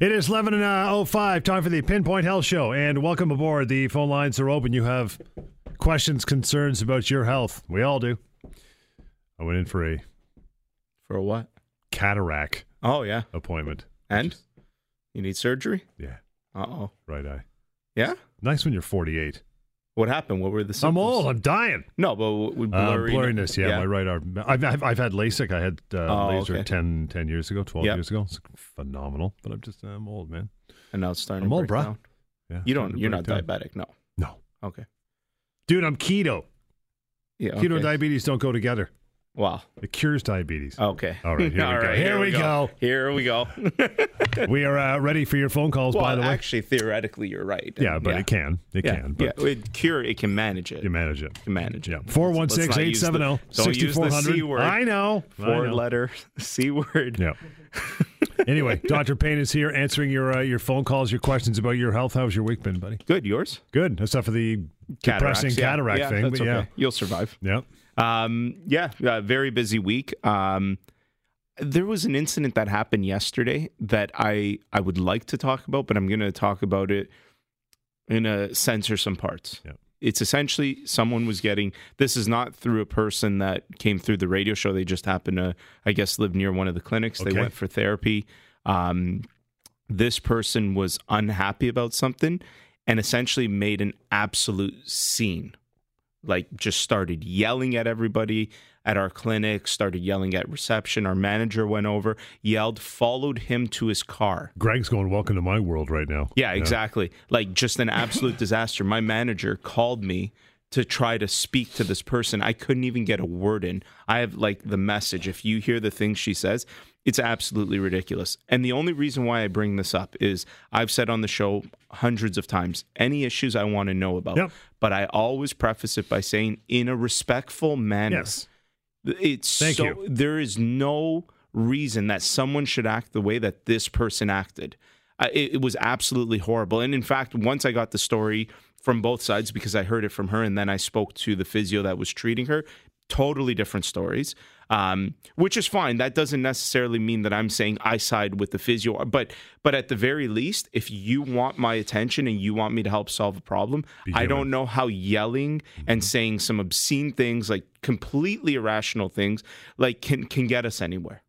It is 11 and uh, 05, time for the Pinpoint Health Show. And welcome aboard. The phone lines are open. You have questions, concerns about your health. We all do. I went in for a For a what? cataract Oh yeah. appointment. And you need surgery? Yeah, Uh oh. right eye. Yeah. Nice when you're 48. What happened? What were the symptoms? I'm old. I'm dying. No, but w- Uh, blurry- blurriness, yeah, my right arm. I've, I've, I've had LASIK. I had uh, Oh, laser okay. 10, 10 years ago, 12 Yep. years ago. It's phenomenal. But I'm just, I'm old, man. And now it's starting I'm to old, bruh. down. Yeah, You don't. You're not down. diabetic. No. No. Okay. Dude, I'm keto. Yeah. Keto and diabetes don't go together. Wow. It cures diabetes. Okay. All right, here we All go. right, Here we go. Here we go. We are uh, ready for your phone calls, well, by the way. actually, theoretically, you're right. yeah, but yeah. it can. It Yeah, can. But yeah. It cure. It can manage it. you manage it. can manage it. Yeah. 416 Let's not use the- 870 Don't use the 6400. I know. I Four know. letter C word. Yeah. anyway, Dr. Payne is here answering your uh, your phone calls, your questions about your health. How's your week been, buddy? Good. Yours? Good. Except for the depressing Cataracts, yeah. cataract yeah, thing. But yeah. You'll survive. Yeah. Um, yeah, uh, very busy week. Um, there was an incident that happened yesterday that I I would like to talk about, but I'm going to talk about it in a censor some parts. Yeah. It's essentially someone was getting this is not through a person that came through the radio show. They just happened to, I guess, live near one of the clinics. They went for therapy. Um, this person was unhappy about something and essentially made an absolute scene like just started yelling at everybody at our clinic, started yelling at reception. Our manager went over, yelled, followed him to his car. Greg's going, Welcome to my world right now. Yeah, exactly. Like just an absolute disaster. My manager called me to try to speak to this person. I couldn't even get a word in. I have like the message. If you hear the things she says, it's absolutely ridiculous. And the only reason why I bring this up is I've said on the show hundreds of times any issues I want to know about. Yep. But I always preface it by saying in a respectful manner. Yes. It's Thank so you. there is no reason that someone should act the way that this person acted. Uh, it, it was absolutely horrible. And in fact, once I got the story from both sides because I heard it from her and then I spoke to the physio that was treating her, totally different stories. Um, which is fine. That doesn't necessarily mean that I'm saying I side with the physio, but but at the very least, if you want my attention and you want me to help solve a problem, I don't know how yelling and saying some obscene things, like completely irrational things, like can can get us anywhere.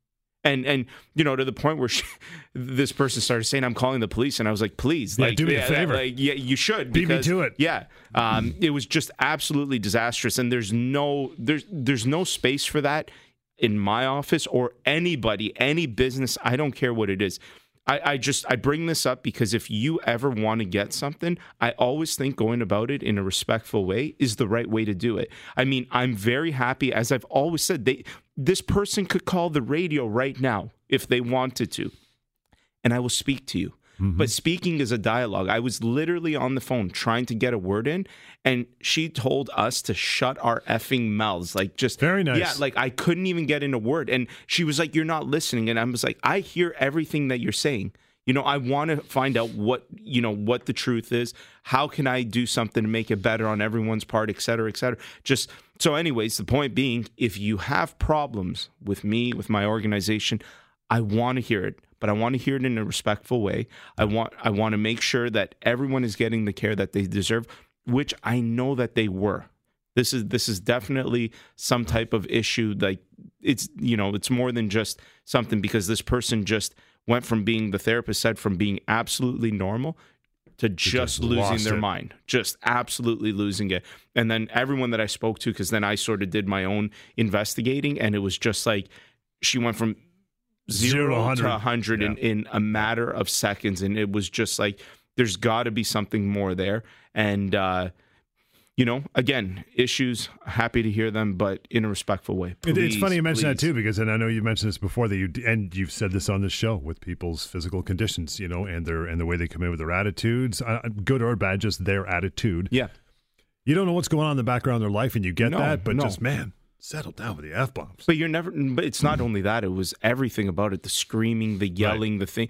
And and you know to the point where she, this person started saying, "I'm calling the police," and I was like, "Please, Yeah, like, do me a favor. like, yeah, you should." Beat me to it. Yeah, um, it was just absolutely disastrous, and there's no there's there's no space for that in my office or anybody, any business. I don't care what it is. I, I just I bring this up because if you ever want to get something, I always think going about it in a respectful way is the right way to do it. I mean, I'm very happy, as I've always said, they this person could call the radio right now if they wanted to, and I will speak to you. Mm-hmm. But speaking is a dialogue. I was literally on the phone trying to get a word in, and she told us to shut our effing mouths. Like, just Very nice. Yeah, like I couldn't even get in a word. And she was like, You're not listening. And I was like, I hear everything that you're saying. You know, I want to find out what, you know, what the truth is. How can I do something to make it better on everyone's part, et cetera, et cetera. Just so, anyways, the point being, if you have problems with me, with my organization, I want to hear it, but I want to hear it in a respectful way. I want I want to make sure that everyone is getting the care that they deserve, which I know that they were. This is this is definitely some type of issue. Like it's you know it's more than just something because this person just went from being the therapist said from being absolutely normal to just, just losing their it. mind, just absolutely losing it. And then everyone that I spoke to, because then I sort of did my own investigating, and it was just like she went from Zero to zero, 100. to 100 in, in a matter of seconds. And it was just like, there's got to be something more there. And, uh, you know, again, issues, happy to hear them, but in a respectful way. It- it's funny you mention that too, because and I know you mentioned this before that you and you've said this on this show with people's physical conditions, you know, and their and the way they come in with their attitudes, uh, good or bad, just their attitude. Yeah. You don't know what's going on in the background of their life, and you get No, that, but no. just man, settle down with the f bombs. But you're never. But it's not only that; it was everything about it: the screaming, the yelling, the thing,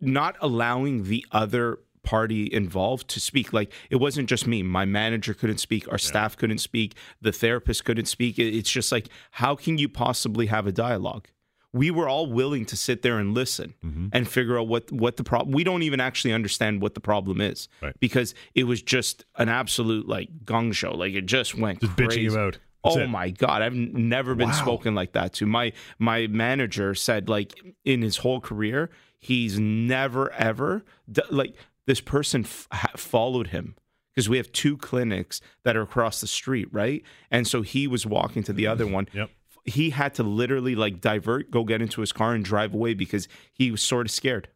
not allowing the other party involved to speak. Like it wasn't just me. My manager couldn't speak. Our staff couldn't speak. The therapist couldn't speak. It's just like, how can you possibly have a dialogue we were all willing to sit there and listen Mm-hmm. and figure out what what the problem. We don't even actually understand what the problem is Right. because it was just an absolute like gong show. Like it just went Just bitching crazy. you out. That's Oh it. my god, I've never been Wow. spoken like that to. My my manager said like in his whole career, he's never ever d- like this person f- ha- followed him because we have two clinics that are across the street, right? And so he was walking to the other one. Yep. He had to literally like divert, go get into his car and drive away because he was sort of scared.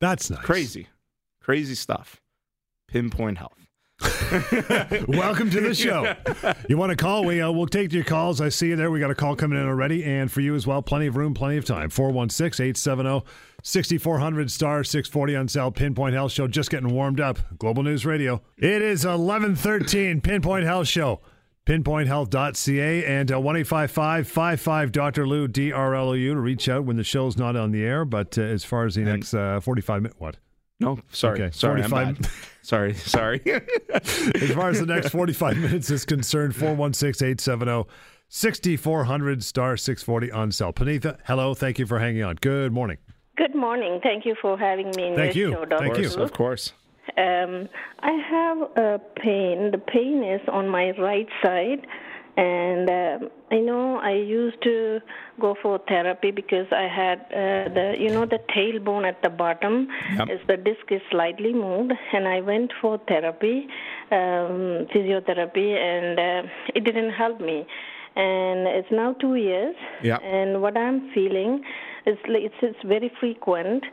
That's nice. Crazy. Crazy stuff. Pinpoint health. Welcome to the show. You want to call? We uh, we'll take your calls. I see you there. We got a call coming in already, and for you as well. Plenty of room, plenty of time. 416-870-6400 star six forty on sale. Pinpoint Health Show just getting warmed up. Global News Radio. It is eleven thirteen. Pinpoint Health Show. Pinpointhealth.ca and uh, one eight five five five five Dr. Lou D R L O U to reach out when the show's not on the air. But uh, as far as the next uh, forty five minutes, what? No, sorry. Okay, sorry. I'm 45 bad. sorry. Sorry. As far as the next 45 minutes is concerned, 416 870 6400 star 640 on cell. Panitha, hello. Thank you for hanging on. Good morning. Good morning. Thank you for having me in Thank your you. show, Dr. Thank you. Of course. Um, I have a pain. The pain is on my right side, and um I know I used to go for therapy because I had uh, the you know the tailbone at the bottom Yep. is the disc is slightly moved, and I went for therapy, um, physiotherapy, and uh, it didn't help me. And it's now two years, Yeah. and what I'm feeling like it's, it's very frequent.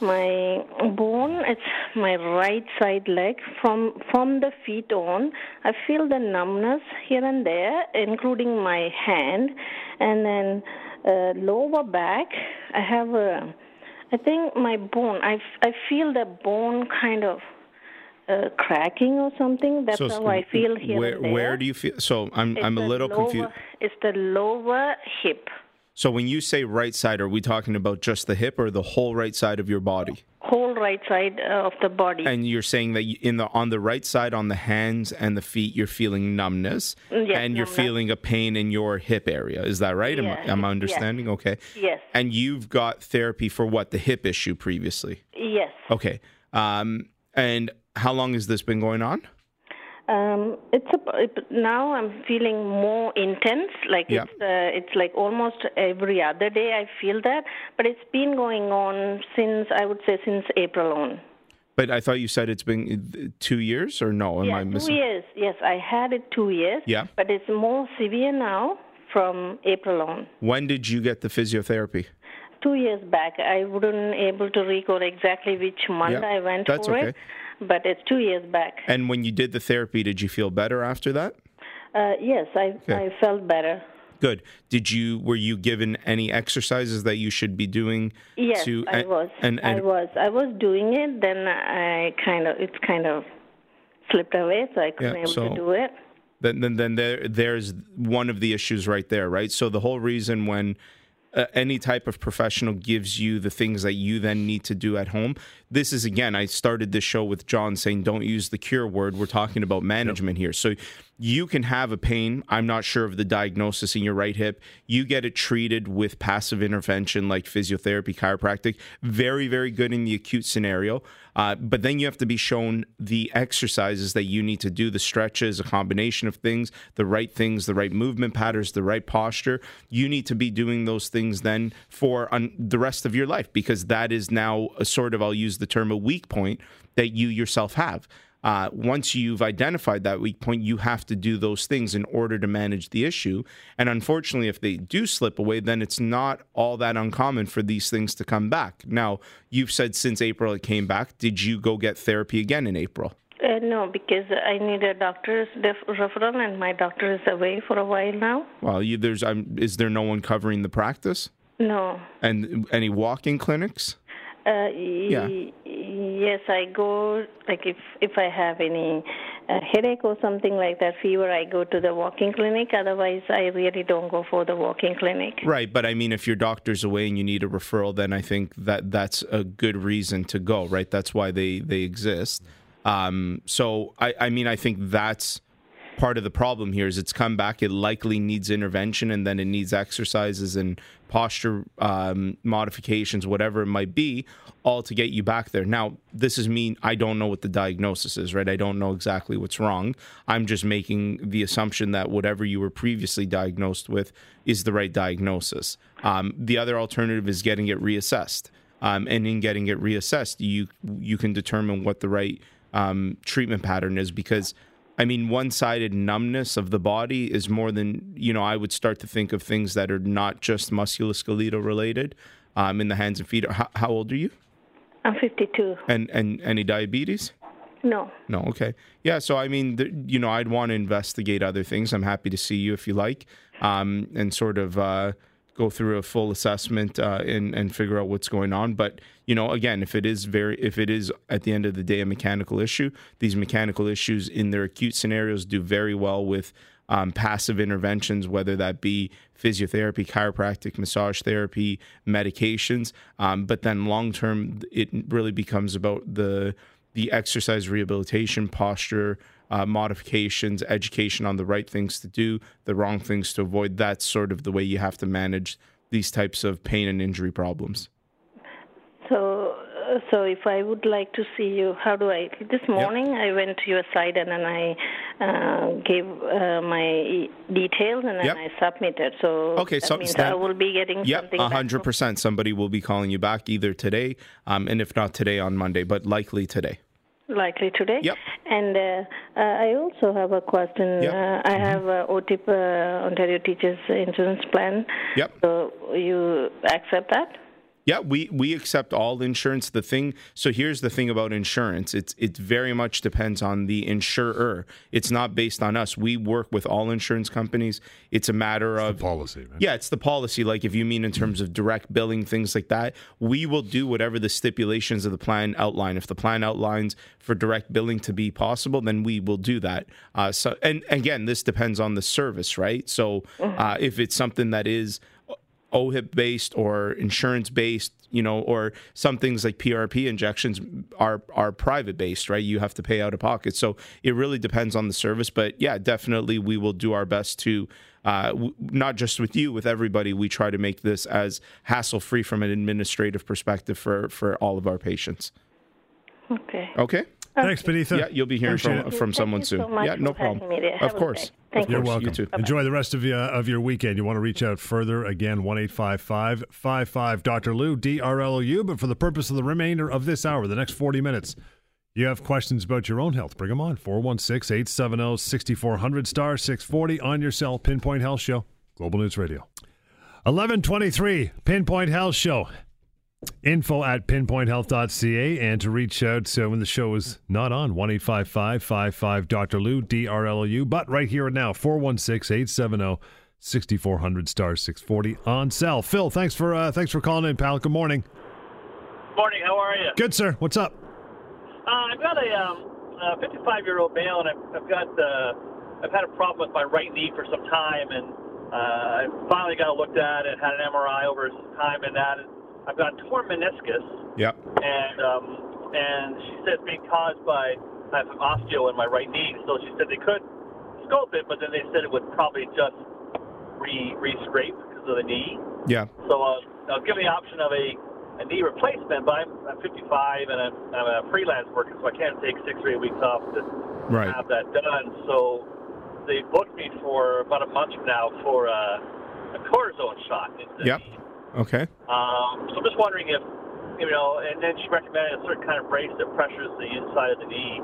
My bone, it's my right side leg from from the feet on. I feel the numbness here and there, including my hand, and then uh, lower back. I have a, I think my bone. I I feel the bone kind of. Uh, cracking or something. That's how I feel here Where and there. where do you feel? So I'm It's I'm a little lower- confused. It's the lower hip. So when you say right side, are we talking about just the hip or the whole right side of your body? whole right side uh, of the body. And you're saying that in the on the right side on the hands and the feet you're feeling numbness Mm, Yes, and you're feeling a pain in your hip area. Is that right? Am, Yeah, am I yes. understanding? Okay. yes, And you've got therapy for what? The hip issue previously. yes. Okay. Um and how long has this been going on? Um, it's a, it, now I'm feeling more intense. Like Yeah. it's uh, it's like almost every other day I feel that, but it's been going on since I would say since April on. But I thought you said it's been uh, 2 years or no? Am yeah, I two missing? years. Yes, I had it two years. Yeah. but it's more severe now from April on. When did you get the physiotherapy? Two years back, I wouldn't able to recall exactly which month Yeah, I went that's for okay. it, but it's two years back. And when you did the therapy, did you feel better after that? Uh, yes, I Okay. I felt better. Good. Did you were you given any exercises that you should be doing Yes, to I was. and, and I was. I was doing it. Then I kind of it's kind of slipped away, so I couldn't Yeah, able so- to do it. then then then there there's one of the issues right there, right? So the whole reason when any type of professional gives you the things that you then need to do at home. This is again, I started this show with John saying don't use the cure word. We're talking about management here. So you can have a pain. I'm not sure of the diagnosis in your right hip. You get it treated with passive intervention like physiotherapy, chiropractic. Very, very good in the acute scenario. Uh, but then you have to be shown the exercises that you need to do, the stretches, a combination of things, the right things, the right movement patterns, the right posture. You need to be doing those things then for un- the rest of your life because that is now a sort of, I'll use the term, a weak point that you yourself have. Uh, once you've identified that weak point, you have to do those things in order to manage the issue. And unfortunately, if they do slip away, then it's not all that uncommon for these things to come back. Now, you've said since April it came back. Did you go get therapy again in April? Uh, no, because I need a doctor's def- referral, and my doctor is away for a while now. Well, you, there's um, is there no one covering the practice No. and any walk-in clinics? Uh, Yeah. yes, I go like if if I have any uh, headache or something like that, fever, I go to the walking clinic. Otherwise, I really don't go for the walking clinic. Right, but I mean, if your doctor's away and you need a referral, then I think that that's a good reason to go. Right, that's why they they exist. Um, so I, I mean, I think that's part of the problem here is it's come back. It likely needs intervention, and then it needs exercises and posture um, modifications, whatever it might be, all to get you back there. Now, this is me. I don't know what the diagnosis is, right? I don't know exactly what's wrong. I'm just making the assumption that whatever you were previously diagnosed with is the right diagnosis. Um, the other alternative is getting it reassessed. Um, and in getting it reassessed, you you can determine what the right um, treatment pattern is because I mean, one-sided numbness of the body is more than you know. I would start to think of things that are not just musculoskeletal related um, in the hands and feet. How, how old are you? I'm 52. And and any diabetes? No. No. Okay. Yeah. So I mean, the, you know, I'd want to investigate other things. I'm happy to see you if you like, um, and sort of. Uh, go through a full assessment uh, and and figure out what's going on. But you know, again, if it is very, if it is at the end of the day a mechanical issue, these mechanical issues in their acute scenarios do very well with. Um, passive interventions, whether that be physiotherapy, chiropractic, massage therapy, medications, um, but then long term, it really becomes about the the exercise rehabilitation, posture, uh, modifications, education on the right things to do, the wrong things to avoid. That's sort of the way you have to manage these types of pain and injury problems. So, uh, so if I would like to see you, how do I? This morning yep. I went to your site and then I uh, gave uh, my details and then yep. I submitted. So okay, that so means I will be getting yep, something. hundred percent. Somebody will be calling you back either today, um, and if not today, on Monday, but likely today likely today. Yep. And uh, uh, I also have a question. Yep. Uh, I mm-hmm. have a OTIP, uh, Ontario Teachers Insurance Plan. Yep. So you accept that? Yeah, we we accept all insurance. The thing, so here's the thing about insurance. It's it very much depends on the insurer. It's not based on us. We work with all insurance companies. It's a matter it's of policy. Right? Yeah, it's the policy. Like if you mean in terms of direct billing, things like that, we will do whatever the stipulations of the plan outline. If the plan outlines for direct billing to be possible, then we will do that. Uh, so, and again, this depends on the service, right? So, mm-hmm. uh, if it's something that is OHIP based or insurance based, you know, or some things like PRP injections are are private based, right? You have to pay out of pocket. So it really depends on the service. But yeah, definitely we will do our best to uh, w- not just with you, with everybody. We try to make this as hassle free from an administrative perspective for for all of our patients. Okay. Okay. Thanks, Benita. Yeah, you'll be hearing from, from someone soon. So yeah, no problem. Of course. Thank You're welcome. You too. Enjoy the rest of, uh, of your weekend. You want to reach out further, again, 1 55 Dr. Lou, D R L O U. But for the purpose of the remainder of this hour, the next 40 minutes, you have questions about your own health. Bring them on. 416 870 6400 star 640 on your cell. Pinpoint Health Show, Global News Radio. 1123, Pinpoint Health Show. Info at pinpointhealth.ca and to reach out so when the show is not on, 1 55 Dr. Lou, D R L O U. But right here and now, 416 870 6400 star 640 on cell. Phil, thanks for uh, thanks for calling in, pal. Good morning. Morning. How are you? Good, sir. What's up? Uh, I've got a 55 um, year old male, and I've, I've got uh, I've had a problem with my right knee for some time, and uh, I finally got it looked at and had an MRI over some time, and that. I've got torn meniscus. Yep. And um, and she said it's being caused by I have some osteo in my right knee. So she said they could scope it, but then they said it would probably just re re scrape because of the knee. Yeah. So uh, I was given the option of a, a knee replacement, but I'm, I'm 55 and I'm, I'm a freelance worker, so I can't take six or eight weeks off to right. have that done. So they booked me for about a month from now for uh, a cortisone shot. Yep. Knee. Okay. Um, so I'm just wondering if, you know, and then she recommended a certain kind of brace that pressures the inside of the knee.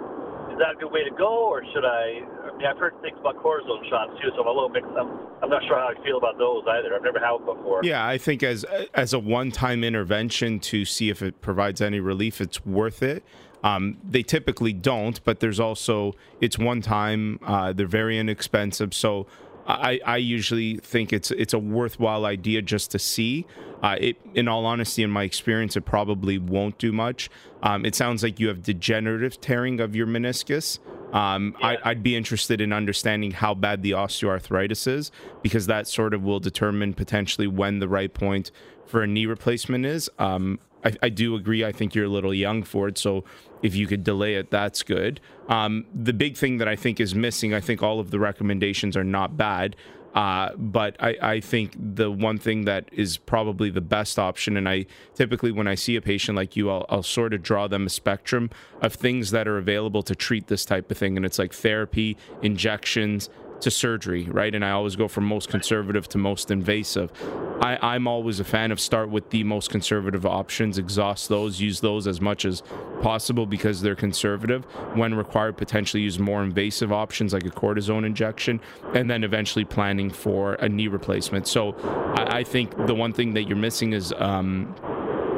Is that a good way to go, or should I? I mean, I've heard things about cortisone shots too, so I'm a little mixed. I'm, I'm not sure how I feel about those either. I've never had one before. Yeah, I think as as a one-time intervention to see if it provides any relief, it's worth it. Um, they typically don't, but there's also it's one time. Uh, they're very inexpensive, so I, I usually think it's it's a worthwhile idea just to see. Uh, it, in all honesty, in my experience, it probably won't do much. Um, it sounds like you have degenerative tearing of your meniscus. Um, yeah. I, would be interested in understanding how bad the osteoarthritis is because that sort of will determine potentially when the right point for a knee replacement is. Um, I, I, do agree. I think you're a little young for it. So if you could delay it, that's good. Um, the big thing that I think is missing, I think all of the recommendations are not bad. Uh, but I, I, think the one thing that is probably the best option, and I typically, when I see a patient like you, I'll, I'll, sort of draw them a spectrum of things that are available to treat this type of thing. And it's like therapy, injections, to surgery, right? And I always go from most conservative to most invasive. I, am always a fan of start with the most conservative options, exhaust those, use those as much as possible because they're conservative. When required, potentially use more invasive options like a cortisone injection, and then eventually planning for a knee replacement. So I, I think the one thing that you're missing is. Um,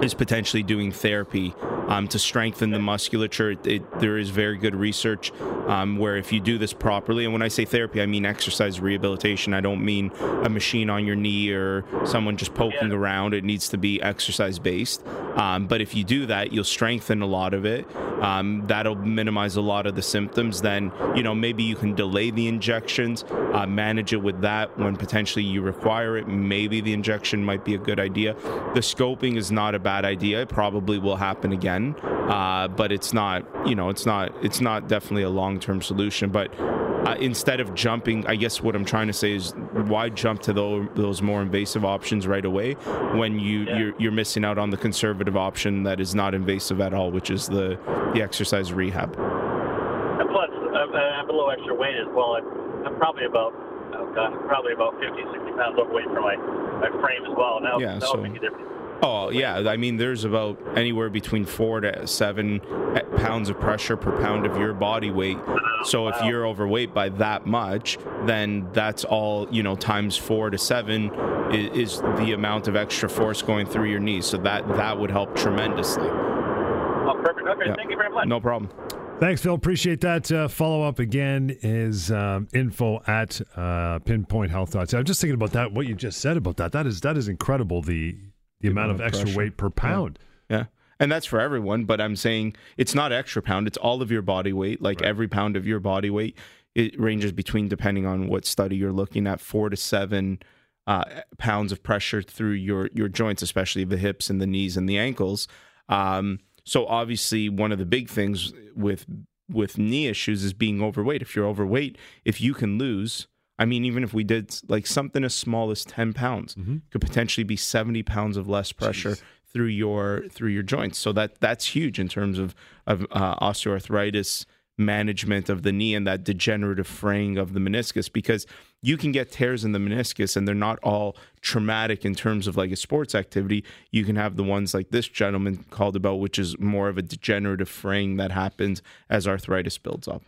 is potentially doing therapy um, to strengthen the musculature. It, it, there is very good research um, where if you do this properly, and when I say therapy, I mean exercise rehabilitation. I don't mean a machine on your knee or someone just poking yeah. around. It needs to be exercise based. Um, but if you do that, you'll strengthen a lot of it. Um, that'll minimize a lot of the symptoms. Then, you know, maybe you can delay the injections, uh, manage it with that when potentially you require it. Maybe the injection might be a good idea. The scoping is not a bad idea. It probably will happen again, uh, but it's not, you know, it's not, it's not definitely a long term solution. But uh, instead of jumping, I guess what I'm trying to say is why jump to those, those more invasive options right away when you yeah. you're, you're, missing out on the conservative option that is not invasive at all, which is the the exercise rehab. And plus, I'm, I'm a little extra weight as well. I'm probably about oh god, probably about 50, 60 pounds overweight for my my frame as well. Now yeah, that so, would make a difference. Oh yeah, I mean, there's about anywhere between four to seven pounds of pressure per pound of your body weight. So if you're overweight by that much, then that's all you know times four to seven is, is the amount of extra force going through your knees. So that that would help tremendously. Oh, perfect. Okay, yeah. thank you very much. No problem. Thanks, Phil. Appreciate that. Uh, follow up again is um, info at uh, pinpointhealth.ca. I'm just thinking about that. What you just said about that. That is that is incredible. The the, the amount, amount, of, extra pressure. weight per pound. Yeah. yeah. And that's for everyone, but I'm saying it's not extra pound, it's all of your body weight, like right. every pound of your body weight. It ranges between, depending on what study you're looking at, four to seven uh, pounds of pressure through your, your joints, especially the hips and the knees and the ankles. Um, so obviously, one of the big things with with knee issues is being overweight. If you're overweight, if you can lose I mean, even if we did like something as small as 10 pounds, mm-hmm. could potentially be 70 pounds of less pressure Jeez. through your through your joints. So that that's huge in terms of of uh, osteoarthritis management of the knee and that degenerative fraying of the meniscus because you can get tears in the meniscus and they're not all traumatic in terms of like a sports activity. You can have the ones like this gentleman called about, which is more of a degenerative fraying that happens as arthritis builds up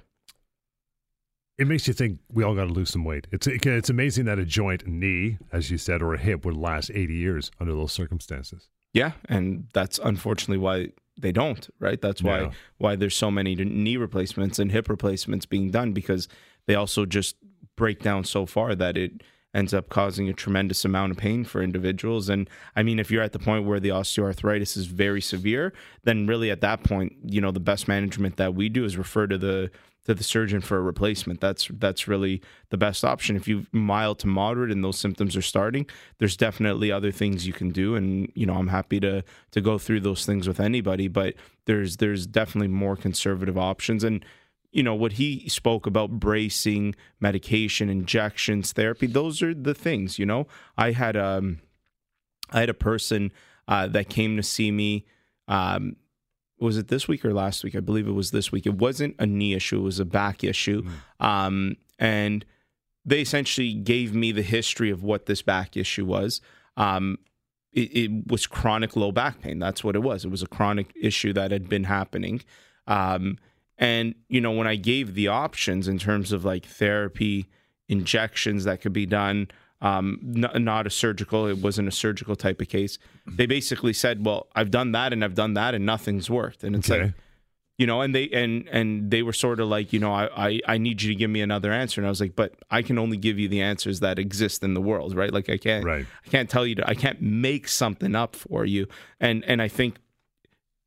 it makes you think we all got to lose some weight. It's it's amazing that a joint, knee, as you said, or a hip would last 80 years under those circumstances. Yeah, and that's unfortunately why they don't. Right. That's why why there's so many knee replacements and hip replacements being done because they also just break down so far that it ends up causing a tremendous amount of pain for individuals. And I mean, if you're at the point where the osteoarthritis is very severe, then really at that point, you know, the best management that we do is refer to the to the surgeon for a replacement. That's that's really the best option. If you mild to moderate and those symptoms are starting, there's definitely other things you can do, and you know I'm happy to to go through those things with anybody. But there's there's definitely more conservative options, and you know what he spoke about bracing, medication, injections, therapy. Those are the things. You know, I had um I had a person uh, that came to see me. Um, was it this week or last week? I believe it was this week. It wasn't a knee issue; it was a back issue. Mm. Um, and they essentially gave me the history of what this back issue was. Um, it, it, was chronic low back pain. That's what it was. It was a chronic issue that had been happening. Um, and you know, when I gave the options in terms of like therapy, injections that could be done, um, n- not a surgical. It wasn't a surgical type of case. They basically said, "Well, I've done that and I've done that and nothing's worked." And it's okay. like, you know, and they and and they were sort of like, you know, I, I I need you to give me another answer. And I was like, but I can only give you the answers that exist in the world, right? Like I can't, right. I can't tell you to, I can't make something up for you. And and I think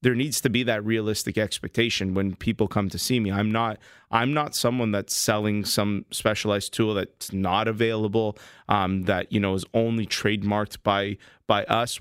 there needs to be that realistic expectation when people come to see me. I'm not I'm not someone that's selling some specialized tool that's not available, um, that you know is only trademarked by by us.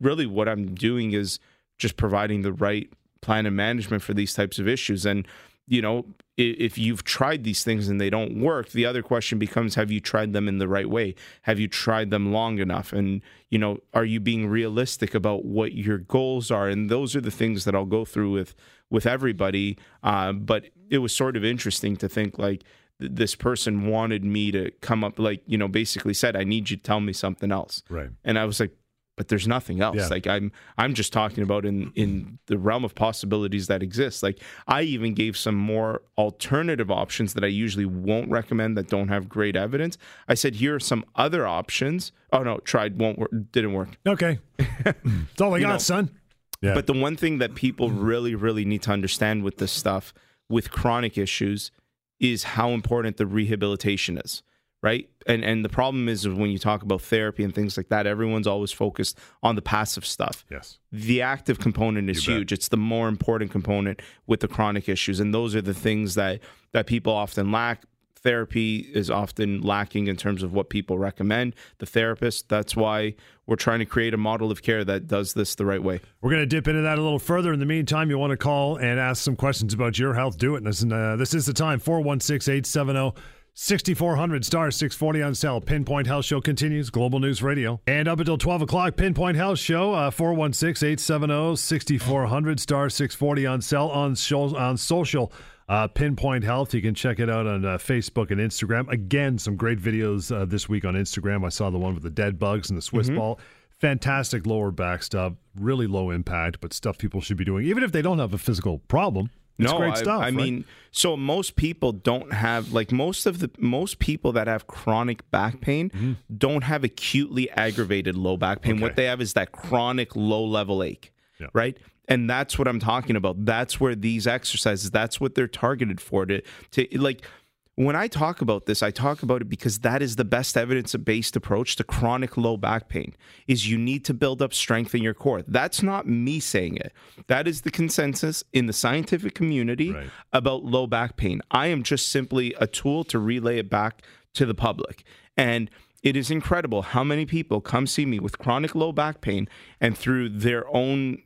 Really, what I'm doing is just providing the right plan and management for these types of issues. And you know, if you've tried these things and they don't work, the other question becomes have you tried them in the right way? Have you tried them long enough? And, you know, are you being realistic about what your goals are? And those are the things that I'll go through with with everybody. Uh, but it was sort of interesting to think like this person wanted me to come up like, you know, basically said, I need you to tell me something else. Right. And I was like, but there's nothing else Yeah. like i'm i'm just talking about in in the realm of possibilities that exist like i even gave some more alternative options that i usually won't recommend that don't have great evidence i said here are some other options oh no tried won't work didn't work Okay. That's all I got, know, son. Yeah. but the one thing that people really really need to understand with this stuff with chronic issues is how important the rehabilitation is right and and the problem is when you talk about therapy and things like that everyone's always focused on the passive stuff yes. the active component is huge. It's the more important component with the chronic issues, and those are the things that that people often lack. Therapy is often lacking in terms of what people recommend. The therapist. That's why we're trying to create a model of care that does this the right way. We're going to dip into that a little further. In the meantime, you want to call and ask some questions about your health, do it. And this, uh, this is the time 416 870 6400 star 640 on sale. Pinpoint Health Show continues. Global News Radio. And up until 12 o'clock, Pinpoint Health Show uh, 416 870 6400 star 640 on sale on, show, on social. Uh, Pinpoint Health. You can check it out on uh, Facebook and Instagram. Again, some great videos uh, this week on Instagram. I saw the one with the dead bugs and the Swiss ball. Fantastic lower back stuff. Really low impact, but stuff people should be doing, even if they don't have a physical problem. It's no, great I, stuff. I right? mean, so most people don't have like most of the most people that have chronic back pain don't have acutely aggravated low back pain. Mm-hmm. Okay. What they have is that chronic low level ache, Yeah. right? And that's what I'm talking about. That's where these exercises. That's what they're targeted for. To to like. When I talk about this, I talk about it because that is the best evidence-based approach to chronic low back pain. Is you need to build up strength in your core. That's not me saying it. That is the consensus in the scientific community Right. about low back pain. I am just simply a tool to relay it back to the public. And it is incredible how many people come see me with chronic low back pain and through their own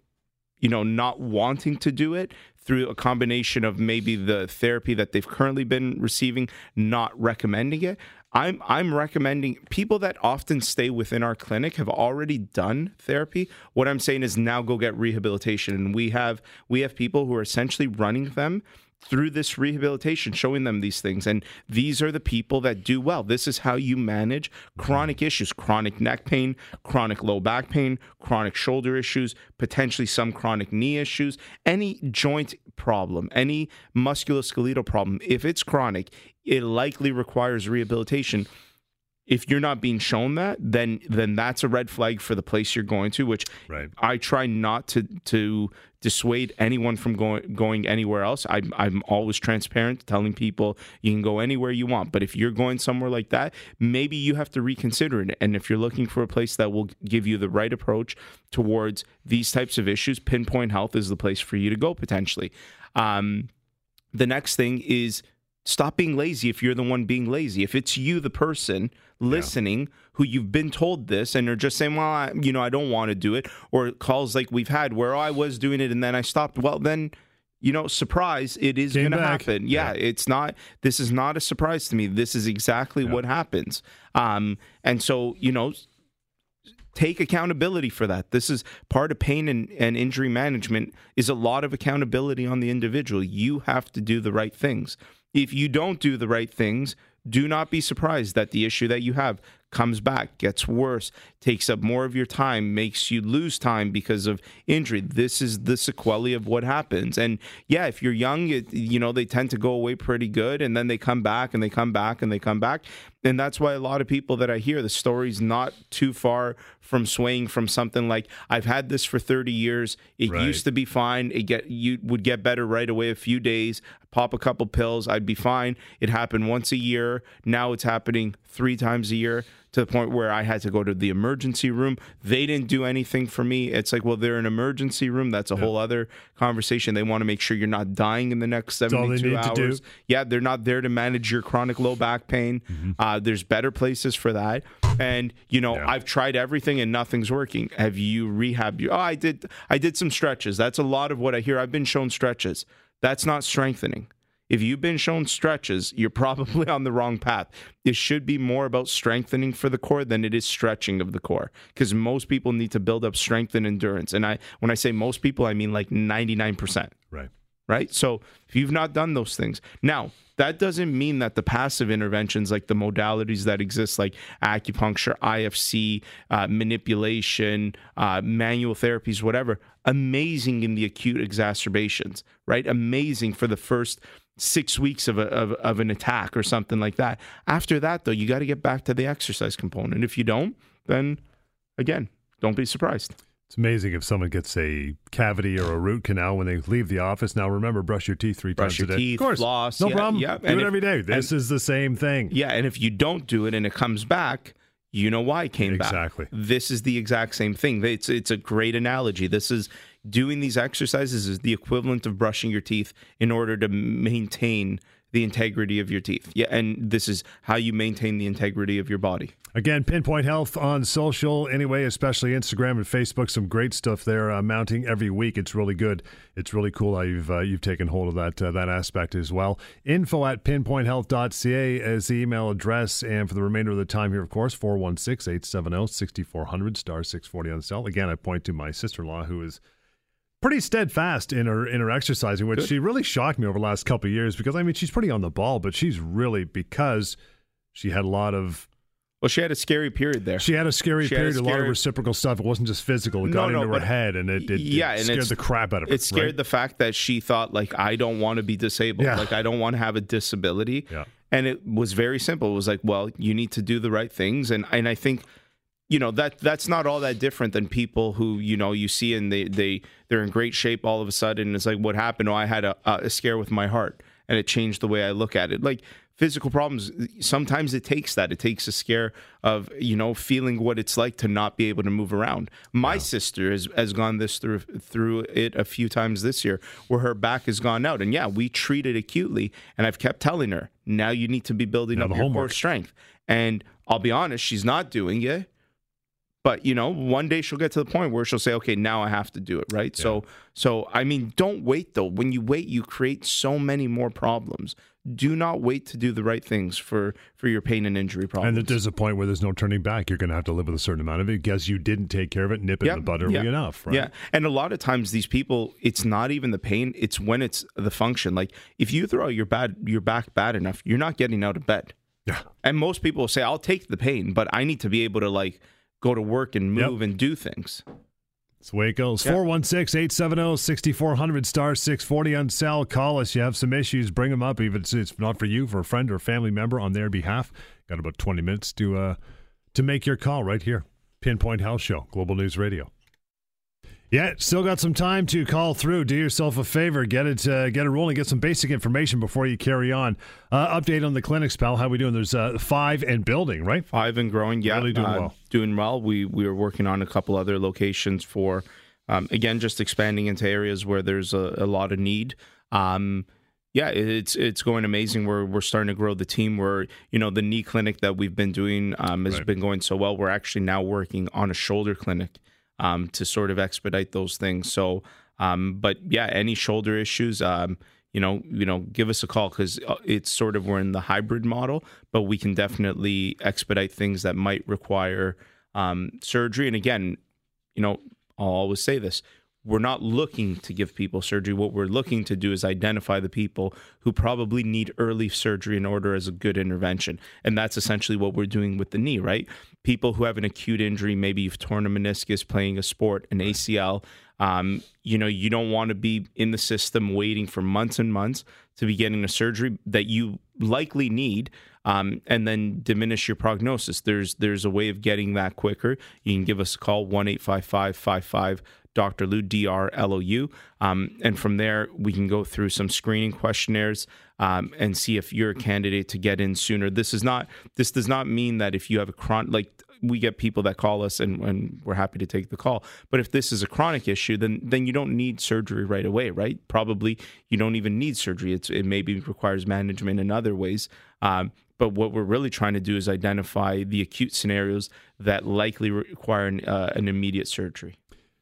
you know, not wanting to do it through a combination of maybe the therapy that they've currently been receiving, not recommending it. I'm I'm recommending people that often stay within our clinic have already done therapy. What I'm saying is now go get rehabilitation, and we have we have people who are essentially running them through this rehabilitation, showing them these things. And these are the people that do well. This is how you manage chronic mm-hmm. issues chronic neck pain, chronic low back pain, chronic shoulder issues, potentially some chronic knee issues, any joint problem, any musculoskeletal problem. If it's chronic, it likely requires rehabilitation if you're not being shown that, then then that's a red flag for the place you're going to, which Right. I try not to to dissuade anyone from going going anywhere else. I'm I'm always transparent, telling people you can go anywhere you want. But if you're going somewhere like that, maybe you have to reconsider it. And if you're looking for a place that will give you the right approach towards these types of issues, Pinpoint Health is the place for you to go potentially. Um, the next thing is stop being lazy if you're the one being lazy. If it's you, the person listening, who you've been told this and are just saying, well, I, you know, I don't want to do it, or calls like we've had where oh, I was doing it and then I stopped. Well, then, you know, surprise, it is going to happen. Yeah, it's not, this is not a surprise to me. This is exactly what happens. Um, and so, you know, take accountability for that. This is part of pain and, and injury management is a lot of accountability on the individual. You have to do the right things. If you don't do the right things, do not be surprised that the issue that you have comes back, gets worse, takes up more of your time, makes you lose time because of injury. This is the sequelae of what happens. And yeah, if you're young, it, you know, they tend to go away pretty good and then they come back and they come back and they come back. And that's why a lot of people that I hear, the story's not too far from swaying from something like I've had this for 30 years. It Right. used to be fine. It get you would get better right away. A few days, pop a couple pills, I'd be fine. It happened once a year. Now it's happening three times a year. To the point where I had to go to the emergency room. They didn't do anything for me. It's like, well, they're an emergency room. That's a whole other conversation. They want to make sure you're not dying in the next all they 72 need to do. hours. Yeah, they're not there to manage your chronic low back pain. Uh, there's better places for that. And you know, Yeah. I've tried everything and nothing's working. Have you rehabbed? You? Oh, I did. I did some stretches. That's a lot of what I hear. I've been shown stretches. That's not strengthening. If you've been shown stretches, you're probably on the wrong path. It should be more about strengthening for the core than it is stretching of the core. Because most people need to build up strength and endurance. And I, when I say most people, I mean like 99% Right. right? So if you've not done those things, now that doesn't mean that the passive interventions, like the modalities that exist, like acupuncture, IFC, uh, manipulation, uh, manual therapies, whatever, amazing in the acute exacerbations, right? Amazing for the first six weeks of, a, of, of an attack or something like that. After that, though, you got to get back to the exercise component. If you don't, then again, don't be surprised. It's amazing if someone gets a cavity or a root canal when they leave the office. Now, remember, brush your teeth three Brush times your a day. teeth, of course, floss, no yeah, problem. yeah. Do And it if- every day. This is the same thing. Yeah, and if you don't do it and it comes back, you know why it came Exactly. back. This is the exact same thing. It's it's a great analogy. This is doing these exercises is the equivalent of brushing your teeth in order to maintain the integrity of your teeth. Yeah, and this is how you maintain the integrity of your body. Again, Pinpoint Health on social, anyway, especially Instagram and Facebook. Some great stuff there, uh, mounting every week. It's really good. It's really cool how you've uh, you've taken hold of that uh, that aspect as well. Info at pinpointhealth.ca is the email address, and for the remainder of the time here, of course, 416-870-6400 star six forty on the cell. Again, I point to my sister in law who is pretty steadfast in her in her exercising, which she really shocked me over the last couple of years because I mean she's pretty on the ball, but she's really because she had a lot of Well, she had a scary period there. she had a scary She had a period, a, lot of reciprocal stuff. It wasn't just physical. It No, got no, into her head, and it, it, Yeah, it scared the crap out of her. it scared right? the fact that she thought like I don't want to be disabled. Yeah. Like I don't want to have a disability. Yeah. And it was very simple. It was like, well, you need to do the right things and and I think you know that that's not all that different than people who you know you see and they they they're in great shape all of a sudden. It's like what happened? Oh i had a, a scare with my heart and it changed the way i look at it. Like physical problems sometimes it takes that. It takes a scare of you know feeling what it's like to not be able to move around. My sister has, has gone this through through it a few times this year where her back has gone out and yeah we treat it acutely and i've kept telling her now you need to be building Now up your core strength. And i'll be honest she's not doing it but you know one day she'll get to the point where she'll say okay now i have to do it right so so i mean don't wait though when you wait you create so many more problems do not wait to do the right things for for your pain and injury problems and that there's a point where there's no turning back. You're going to have to live with a certain amount of it because you didn't take care of it, nip it Yeah, in the bud early yeah, enough. Right? Yeah. And a lot of times these people, it's not even the pain, it's when it's the function. Like if you throw your bad your back bad enough, you're not getting out of bed. Yeah. And most people will say, I'll take the pain, but I need to be able to like go to work and Yep. move and do things. That's the way it goes. Yeah. 416 870 6400 star 640 on cell. Call us. You have some issues, bring them up. Even if it's not for you, for a friend or a family member on their behalf. Got about 20 minutes to uh, to make your call right here. Pinpoint Health Show, Global News Radio. Yeah, still got some time to call through. Do yourself a favor, get it, uh, get it rolling, get some basic information before you carry on. Uh, update on the clinics, pal. How we doing? There's uh, five and building, right? Five and growing, yeah, Really doing uh, well. Doing well. We we are working on a couple other locations for, um, again, just expanding into areas where there's a, a lot of need. Um, yeah, it's it's going amazing. We're we're starting to grow the team. We're you know the knee clinic that we've been doing um, has Right. been going so well. We're actually now working on a shoulder clinic um, to sort of expedite those things. So, um, but yeah, any shoulder issues, um, you know, you know, give us a call because it's sort of we're in the hybrid model, but we can definitely expedite things that might require um, surgery. And again, you know, I'll always say this. We're not looking to give people surgery. What we're looking to do is identify the people who probably need early surgery in order as a good intervention. And that's essentially what we're doing with the knee, right? People who have an acute injury, maybe you've torn a meniscus playing a sport, an ACL. Um, you know, you don't want to be in the system waiting for months and months to be getting a surgery that you likely need um, and then diminish your prognosis. There's there's a way of getting that quicker. You can give us a call one eight five five five five Dr. Lou, D R L O U. Um, and from there, we can go through some screening questionnaires um, and see if you're a candidate to get in sooner. This is not, this does not mean that if you have a chronic, like we get people that call us and, and we're happy to take the call. But if this is a chronic issue, then then you don't need surgery right away, right? Probably you don't even need surgery. It's, it maybe requires management in other ways. Um, but what we're really trying to do is identify the acute scenarios that likely require an, uh, an immediate surgery.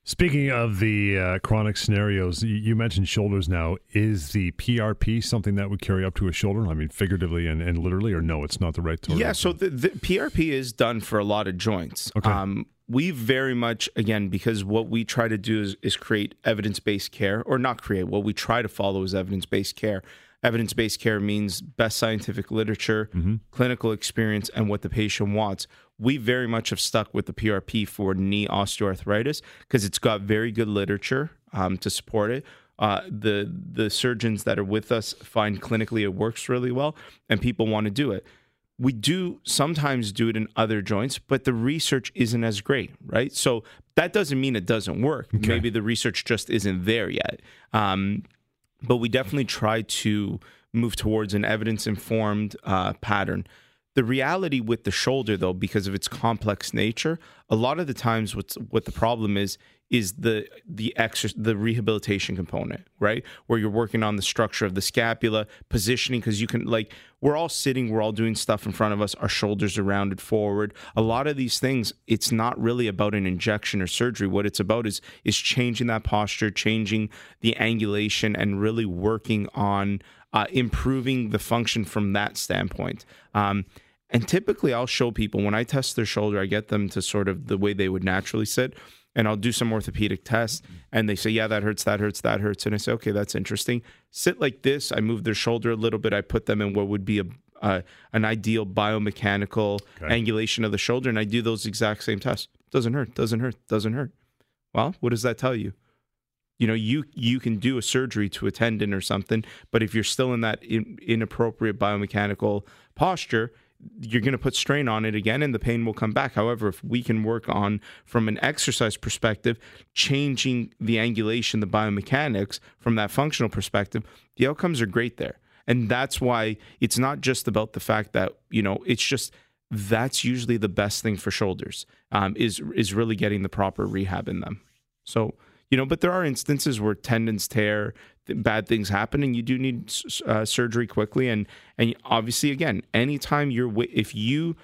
Speaking of the uh, chronic scenarios, you mentioned shoulders now. Is the PRP something that would carry up to a shoulder? I mean, figuratively and, and literally, or no, it's not the right term? Yeah, so the, the PRP is done for a lot of joints. Okay. Um, we very much, again, because what we try to do is, is create evidence based care, or not create, what we try to follow is evidence based care. Evidence based care means best scientific literature, clinical experience, and what the patient wants. We very much have stuck with the PRP for knee osteoarthritis because it's got very good literature um, to support it. Uh, the the surgeons that are with us find clinically it works really well, and people want to do it. We do sometimes do it in other joints, but the research isn't as great, right? So that doesn't mean it doesn't work. Maybe the research just isn't there yet. Um, but we definitely try to move towards an evidence informed uh, pattern. The reality with the shoulder, though, because of its complex nature, a lot of the times what's what the problem is is the the exer- the rehabilitation component, right? Where you're working on the structure of the scapula, positioning, because you can like we're all sitting, we're all doing stuff in front of us, our shoulders are rounded forward. A lot of these things, it's not really about an injection or surgery. What it's about is is changing that posture, changing the angulation, and really working on uh, improving the function from that standpoint. Um, and typically, I'll show people when I test their shoulder, I get them to sort of the way they would naturally sit, and I'll do some orthopedic tests. And they say, Yeah, that hurts, that hurts, that hurts. And I say, Okay, that's interesting. Sit like this. I move their shoulder a little bit. I put them in what would be a uh, an ideal biomechanical angulation of the shoulder, and I do those exact same tests. Doesn't hurt, doesn't hurt, doesn't hurt. Well, what does that tell you? you know you you can do a surgery to a tendon or something but if you're still in that in, inappropriate biomechanical posture you're going to put strain on it again and the pain will come back. However if we can work on from an exercise perspective changing the angulation the biomechanics from that functional perspective the outcomes are great there. And that's why it's not just about the fact that you know it's just that's usually the best thing for shoulders um, is is really getting the proper rehab in them. So you know but there are instances where tendons tear bad things happen and you do need uh, surgery quickly. And and obviously again anytime you're if you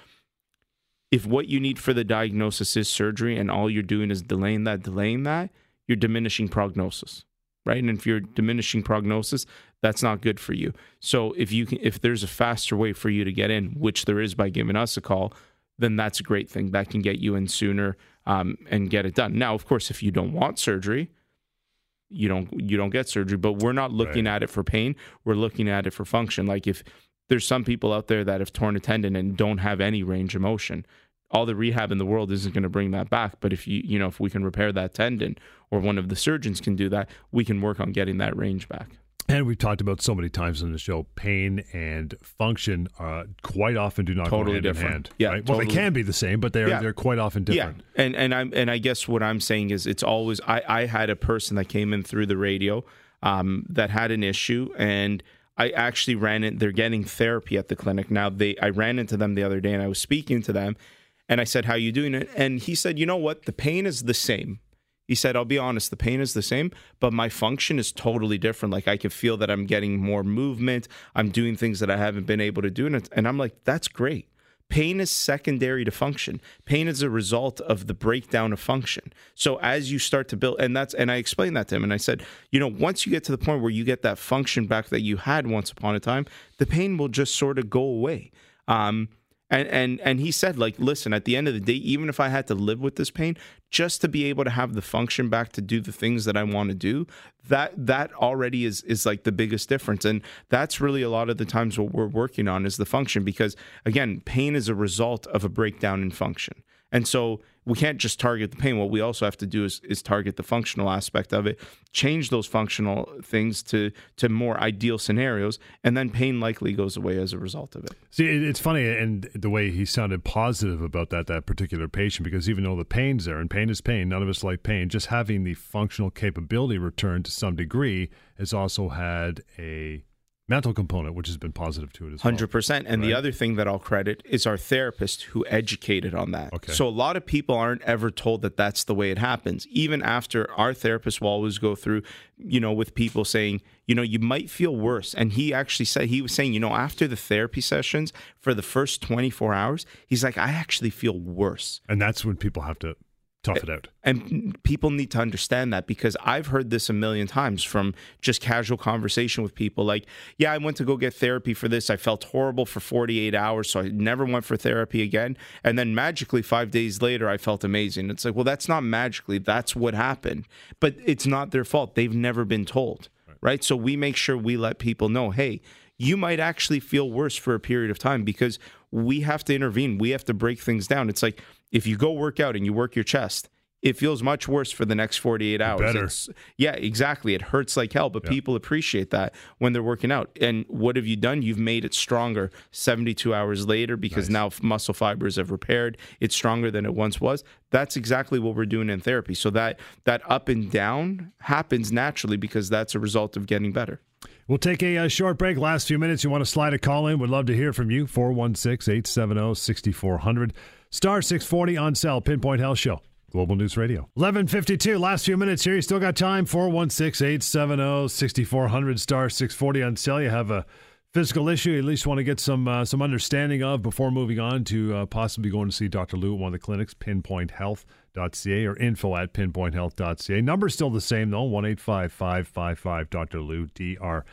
if what you need for the diagnosis is surgery and all you're doing is delaying that delaying that you're diminishing prognosis right? And if you're diminishing prognosis that's not good for you. So if you can if there's a faster way for you to get in which there is by giving us a call then that's a great thing. That can get you in sooner um, and get it done. Now of course if you don't want surgery you don't you don't get surgery but we're not looking at it for pain. We're looking at it for function. Like if there's some people out there that have torn a tendon and don't have any range of motion all the rehab in the world isn't going to bring that back. But if you you know if we can repair that tendon or one of the surgeons can do that we can work on getting that range back And we've talked about so many times on the show, pain and function uh, quite often do not Totally go hand different. in hand. Yeah, right? Well, they can be the same, but they're Yeah. they're quite often different. Yeah, and and I'm and I guess what I'm saying is it's always I I had a person that came in through the radio um, that had an issue and. I actually ran it. They're getting therapy at the clinic now. They I ran into them the other day and I was speaking to them, and I said, "How you doing?" It? And he said, "You know what? The pain is the same." He said, "I'll be honest. The pain is the same, but my function is totally different. Like I can feel that I'm getting more movement. I'm doing things that I haven't been able to do." And, and I'm like, "That's great." Pain is secondary to function. Pain is a result of the breakdown of function. So as you start to build, and that's, and I explained that to him, and I said, you know, once you get to the point where you get that function back that you had once upon a time, the pain will just sort of go away. Um, and and and he said, like, listen, at the end of the day, even if I had to live with this pain, just to be able to have the function back to do the things that I want to do, that that already is is like the biggest difference. And that's really a lot of the times what we're working on is the function because again, pain is a result of a breakdown in function. And so we can't just target the pain. What we also have to do is, is target the functional aspect of it, change those functional things to to more ideal scenarios, and then pain likely goes away as a result of it. See, it's funny, and the way he sounded positive about that that particular patient, because even though the pain's there, and pain is pain, none of us like pain. Just having the functional capability returned to some degree has also had a mental component, which has been positive to it as Hundred well. percent. And the other thing that I'll credit is our therapist who educated on that. Okay. So a lot of people aren't ever told that that's the way it happens. Even after our therapist will always go through, you know, with people saying, you know, you might feel worse. And he actually said he was saying, you know, after the therapy sessions for the first twenty four hours, he's like, I actually feel worse. And that's when people have to tough it out. And people need to understand that because I've heard this a million times from just casual conversation with people. Like, yeah, I went to go get therapy for this. I felt horrible for 48 hours, so I never went for therapy again. And then magically, five days later, I felt amazing. It's like, well, that's not magically. That's what happened. But it's not their fault. They've never been told, right? So we make sure we let people know, hey, you might actually feel worse for a period of time because we have to intervene. We have to break things down. It's like if you go work out and you work your chest, it feels much worse for the next 48 hours. better. It's- yeah, exactly. It hurts like hell, but people appreciate that when they're working out. And what have you done? You've made it stronger 72 hours later because now muscle fibers have repaired. It's stronger than it once was. That's exactly what we're doing in therapy. So that that up and down happens naturally because that's a result of getting better. We'll take a, uh short break. Last few minutes. You want to slide a call in? Would love to hear from you. 416 870 6400. Star 640 on cell. Pinpoint Health Show. Global News Radio. 1152. Last few minutes here. You still got time. 416 870 6400. Star 640 on cell. You have a physical issue you at least want to get some uh, some understanding of before moving on to uh, possibly going to see Dr. Lou at one of the clinics, pinpointhealth.ca or info at pinpointhealth.ca. Number's still the same though, 1 855 Dr. Lou, D R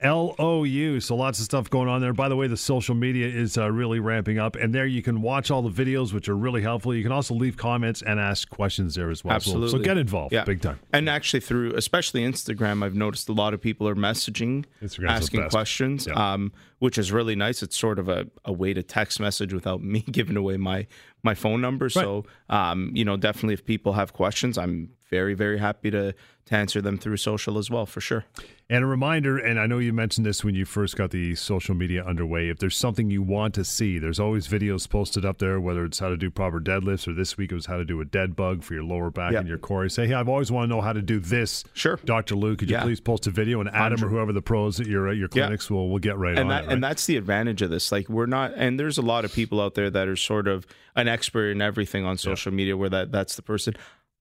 L O U. So lots of stuff going on there. By the way, the social media is uh, really ramping up, and there you can watch all the videos, which are really helpful. You can also leave comments and ask questions there as well. So- So, get involved, Yeah. big time. And actually, through especially Instagram, I've noticed a lot of people are messaging, Instagram's asking questions, Yeah. um, which is really nice. It's sort of a, a way to text message without me giving away my my phone number. So, um, you know, definitely if people have questions, I'm very very happy to to answer them through social as well, for sure. And a reminder, and I know you mentioned this when you first got the social media underway. If there's something you want to see, there's always videos posted up there, whether it's how to do proper deadlifts or this week it was how to do a dead bug for your lower back Yeah. and your core. You say, hey, I've always wanted to know how to do this. Sure. Dr. Lou, could you Yeah. please post a video? And Adam or whoever the pros at your, at your Yeah. clinics will, will get right and on that it. Right? and that's the advantage of this. Like we're not, and there's a lot of people out there that are sort of an expert in everything on social media, where that that's the person.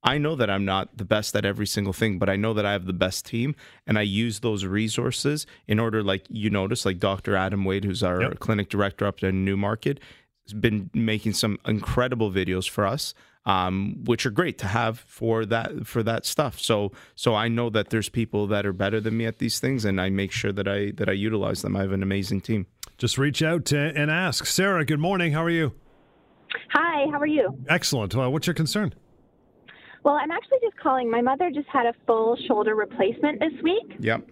I know that I'm not the best at every single thing, but I know that I have the best team, and I use those resources in order, like you notice, like Dr. Adam Wade, who's our Yep. clinic director up in Newmarket, been making some incredible videos for us. Um, which are great to have for that for that stuff. So so I know that there's people that are better than me at these things, and I make sure that I that I utilize them. I have an amazing team. Just reach out and ask. Sarah, good morning. How are you? Hi, how are you? Excellent. Uh, what's your concern? Well, I'm actually just calling. My mother just had a full shoulder replacement this week, Yep.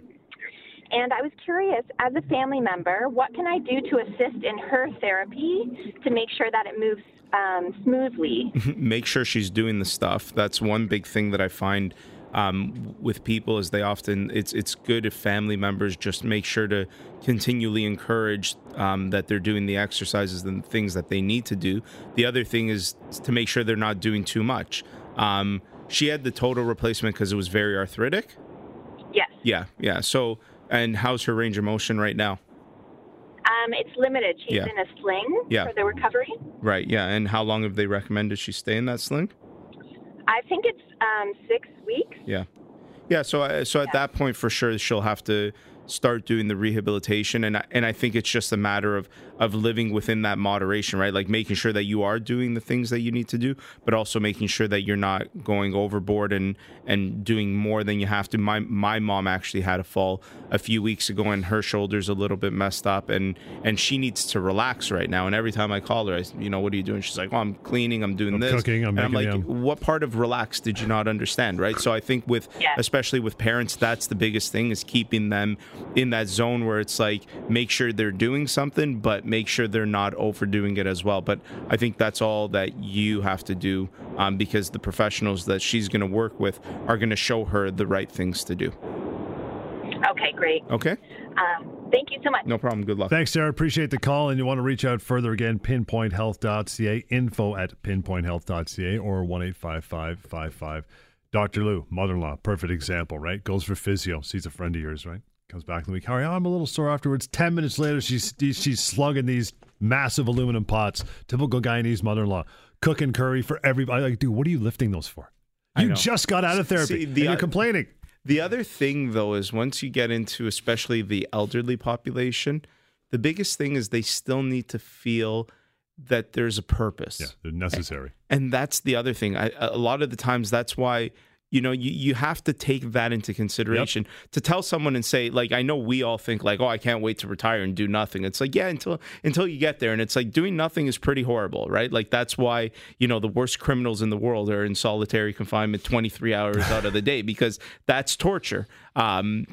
And I was curious, as a family member, what can I do to assist in her therapy to make sure that it moves um, smoothly? make sure she's doing the stuff. That's one big thing that I find um, with people is they often it's it's good if family members just make sure to continually encourage um, that they're doing the exercises and things that they need to do. The other thing is to make sure they're not doing too much. Um, she had the total replacement because it was very arthritic. yes. Yeah, yeah. So, and how's her range of motion right now? Um, it's limited. She's Yeah. in a sling Yeah. for the recovery. Right, yeah. And how long have they recommended she stay in that sling? I think it's um, six weeks. Yeah, yeah. So, I so at that point, for sure, she'll have to start doing the rehabilitation, and I, and I think it's just a matter of of living within that moderation, right? Like making sure that you are doing the things that you need to do, but also making sure that you're not going overboard and and doing more than you have to. My my mom actually had a fall a few weeks ago, and her shoulders a little bit messed up, and and she needs to relax right now. And every time I call her, I you know, what are you doing? She's like, oh, I'm cleaning, I'm doing I'm this, cooking, I'm and I'm like, yum. what part of relax did you not understand right so i think with Yeah. especially with parents that's the biggest thing is keeping them in that zone where it's like make sure they're doing something but make sure they're not overdoing it as well. But I think that's all that you have to do um, because the professionals that she's going to work with are going to show her the right things to do. Okay, great. Okay, Um, thank you so much. no problem. Good luck. Thanks, Sarah. Appreciate the call. And you want to reach out further again, pinpointhealth.ca, info at pinpointhealth.ca, or 1 55 Dr. Lou, mother in law, perfect example, right? Goes for physio, sees a friend of yours, right? Comes back in the week. How are you? I'm a little sore afterwards. 10 minutes later, she's, she's slugging these massive aluminum pots. Typical Guyanese mother in law. Cooking curry for everybody. Like, dude, what are you lifting those for? You just got out of therapy. See, and the- you're complaining. The other thing, though, is once you get into especially the elderly population, the biggest thing is they still need to feel that there's a purpose. Yeah, they're necessary. And that's the other thing. I, a lot of the times, that's why you know you, you have to take that into consideration. To tell someone and say like i know we all think like oh i can't wait to retire and do nothing. It's like yeah until until you get there. And it's like doing nothing is pretty horrible right? Like that's why you know the worst criminals in the world are in solitary confinement 23 hours out of the day because that's torture. Um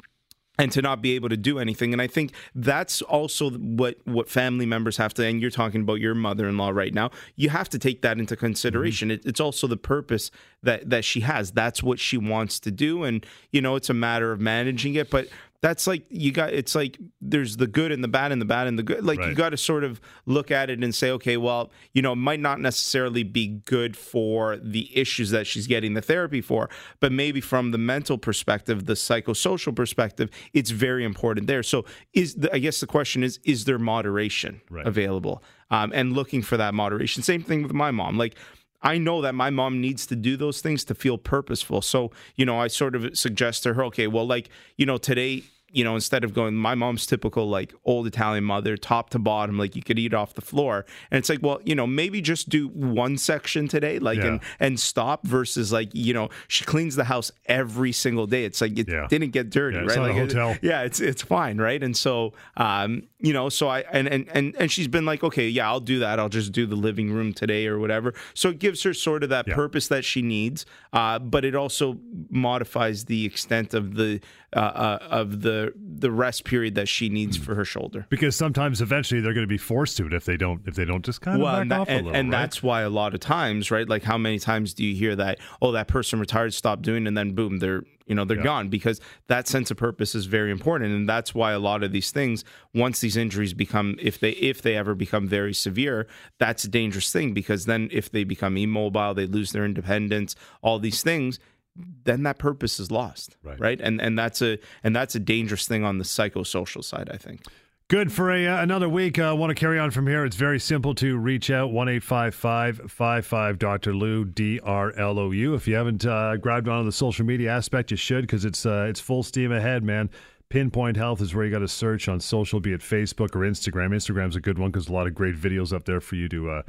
and to not be able to do anything. And i think that's also what what family members have to and you're talking about your mother-in-law right now you have to take that into consideration. Mm-hmm. It, it's also the purpose that that she has. That's what she wants to do. And you know it's a matter of managing it. But that's like you got it's like there's the good and the bad and the bad and the good. Like you got to sort of look at it and say okay well you know it might not necessarily be good for the issues that she's getting the therapy for but maybe from the mental perspective the psychosocial perspective it's very important there. So is the, i guess the question is is there moderation Right. available? Um, and looking for that moderation. Same thing with my mom. Like I know that my mom needs to do those things to feel purposeful. So, you know, I sort of suggest to her, okay, well, like, you know, today, you know, instead of going, my mom's typical like old Italian mother, top to bottom, like you could eat off the floor. And it's like, well, you know, maybe just do one section today, like, Yeah. and and stop versus like, you know, she cleans the house every single day. It's like it Yeah. didn't get dirty, Yeah, it's right? like, it- hotel. yeah, it's it's fine, right? And so, um, you know, so I and and and and she's been like, okay, yeah, I'll do that. I'll just do the living room today or whatever. So it gives her sort of that purpose that she needs, uh, but it also modifies the extent of the uh, uh, of the the rest period that she needs for her shoulder. Because sometimes eventually they're going to be forced to it if they don't if they don't just kind of Well, back and, that- off a and, little. and right? that's why a lot of times, right? Like, how many times do you hear that? Oh, that person retired, stopped doing, and then boom, they're you know they're Yeah. gone because that sense of purpose is very important, and that's why a lot of these things, once these injuries become, if they if they ever become very severe, that's a dangerous thing because then if they become immobile, they lose their independence, all these things. Then that purpose is lost, Right. right? And and that's a and that's a dangerous thing on the psychosocial side, I think. Good for a uh, another week. I uh, want to carry on from here. It's very simple to reach out one eight five five five five Dr. Lou D R L O U. If you haven't uh, grabbed onto the social media aspect, you should because it's uh, it's full steam ahead, man. Pinpoint Health is where you got to search on social, be it Facebook or Instagram. Instagram's a good one because a lot of great videos up there for you to uh,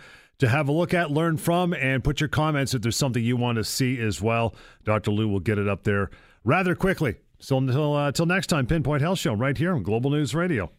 to have a look at, learn from, and put your comments if there's something you want to see as well. Dr. Lou will get it up there rather quickly. So until uh, until next time, Pinpoint Health Show right here on Global News Radio.